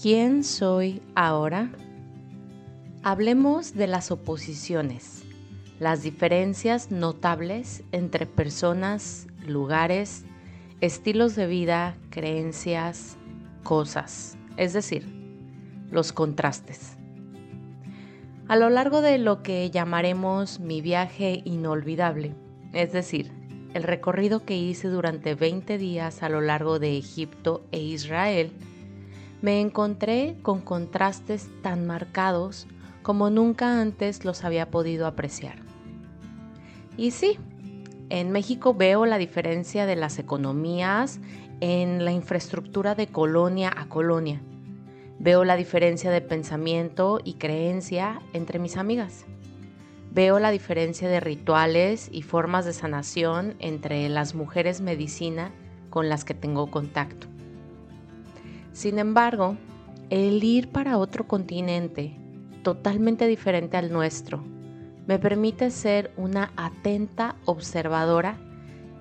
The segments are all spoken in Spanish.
¿Quién soy ahora? Hablemos de las oposiciones, las diferencias notables entre personas, lugares, estilos de vida, creencias, cosas, es decir, los contrastes. A lo largo de lo que llamaremos mi viaje inolvidable, es decir, el recorrido que hice durante 20 días a lo largo de Egipto e Israel, me encontré con contrastes tan marcados como nunca antes los había podido apreciar. Y sí, en México veo la diferencia de las economías en la infraestructura de colonia a colonia. Veo la diferencia de pensamiento y creencia entre mis amigas. Veo la diferencia de rituales y formas de sanación entre las mujeres medicina con las que tengo contacto. Sin embargo, el ir para otro continente totalmente diferente al nuestro me permite ser una atenta observadora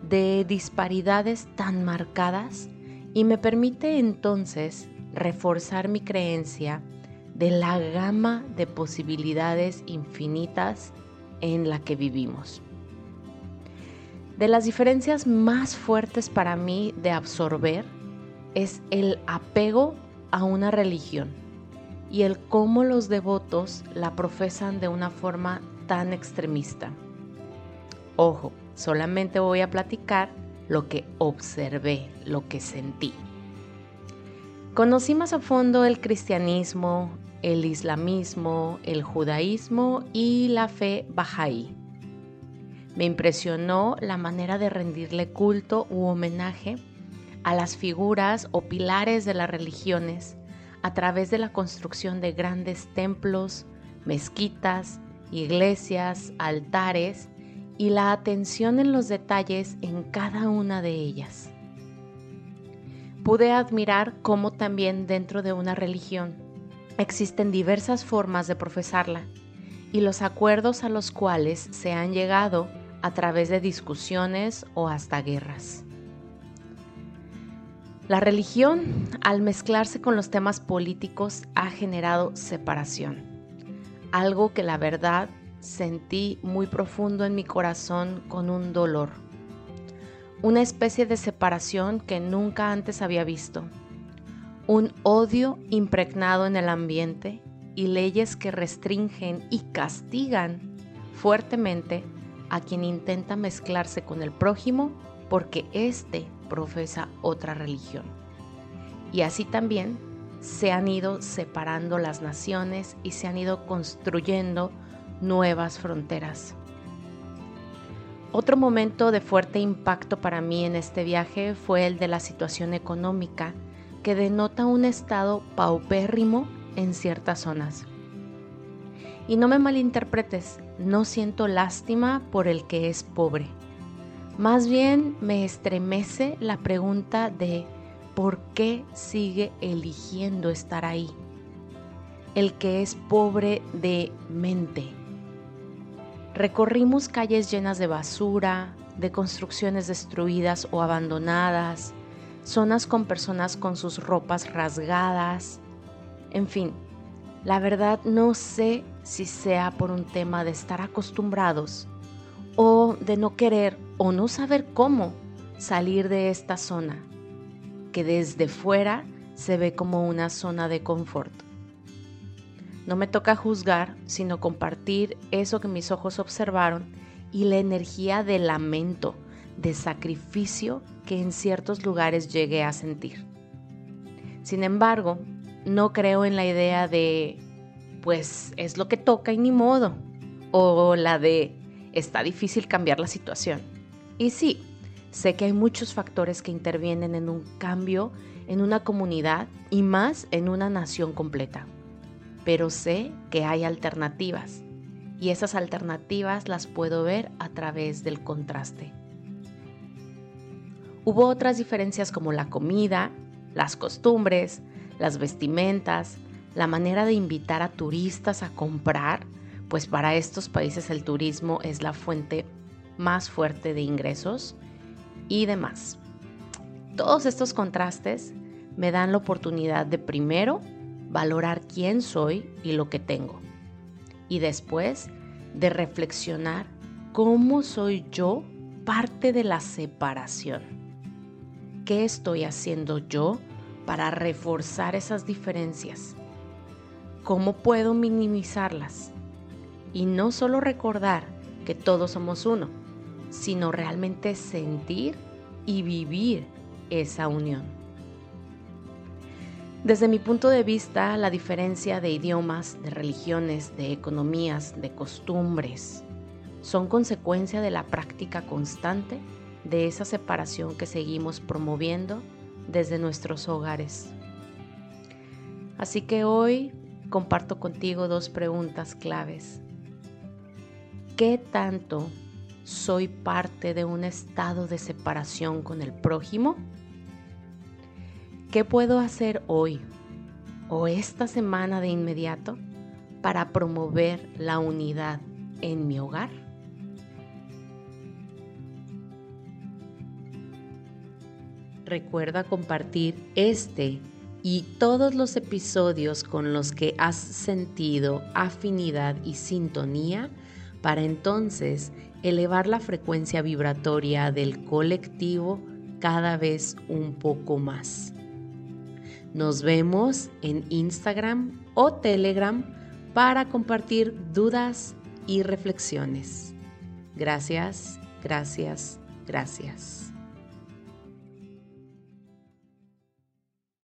de disparidades tan marcadas y me permite entonces reforzar mi creencia de la gama de posibilidades infinitas en la que vivimos. De las diferencias más fuertes para mí de absorber es el apego a una religión y el cómo los devotos la profesan de una forma tan extremista. Ojo, solamente voy a platicar lo que observé, lo que sentí. Conocí más a fondo el cristianismo, el islamismo, el judaísmo y la fe bahá'í. Me impresionó la manera de rendirle culto u homenaje a las figuras o pilares de las religiones a través de la construcción de grandes templos, mezquitas, iglesias, altares y la atención en los detalles en cada una de ellas. Pude admirar cómo también dentro de una religión existen diversas formas de profesarla y los acuerdos a los cuales se han llegado a través de discusiones o hasta guerras. La religión, al mezclarse con los temas políticos, ha generado separación, algo que la verdad sentí muy profundo en mi corazón con un dolor, una especie de separación que nunca antes había visto, un odio impregnado en el ambiente y leyes que restringen y castigan fuertemente a quien intenta mezclarse con el prójimo porque éste profesa otra religión. Y así también se han ido separando las naciones y se han ido construyendo nuevas fronteras. Otro momento de fuerte impacto para mí en este viaje fue el de la situación económica, que denota un estado paupérrimo en ciertas zonas. Y no me malinterpretes, no siento lástima por el que es pobre. Más bien me estremece la pregunta de por qué sigue eligiendo estar ahí. El que es pobre de mente. Recorrimos calles llenas de basura, de construcciones destruidas o abandonadas, zonas con personas con sus ropas rasgadas. En fin, la verdad no sé si sea por un tema de estar acostumbrados o de no querer o no saber cómo salir de esta zona, que desde fuera se ve como una zona de confort. No me toca juzgar, sino compartir eso que mis ojos observaron y la energía de lamento, de sacrificio que en ciertos lugares llegué a sentir. Sin embargo, no creo en la idea de, pues es lo que toca y ni modo, o la de, está difícil cambiar la situación. Y sí, sé que hay muchos factores que intervienen en un cambio en una comunidad y más en una nación completa. Pero sé que hay alternativas y esas alternativas las puedo ver a través del contraste. Hubo otras diferencias como la comida, las costumbres, las vestimentas, la manera de invitar a turistas a comprar pues para estos países el turismo es la fuente más fuerte de ingresos y demás. Todos estos contrastes me dan la oportunidad de primero valorar quién soy y lo que tengo. Y después de reflexionar cómo soy yo parte de la separación. ¿Qué estoy haciendo yo para reforzar esas diferencias? ¿Cómo puedo minimizarlas? Y no solo recordar que todos somos uno, sino realmente sentir y vivir esa unión. Desde mi punto de vista, la diferencia de idiomas, de religiones, de economías, de costumbres, son consecuencia de la práctica constante de esa separación que seguimos promoviendo desde nuestros hogares. Así que hoy comparto contigo dos preguntas claves. ¿Qué tanto soy parte de un estado de separación con el prójimo? ¿Qué puedo hacer hoy o esta semana de inmediato para promover la unidad en mi hogar? Recuerda compartir este y todos los episodios con los que has sentido afinidad y sintonía para entonces elevar la frecuencia vibratoria del colectivo cada vez un poco más. Nos vemos en Instagram o Telegram para compartir dudas y reflexiones. Gracias, gracias, gracias.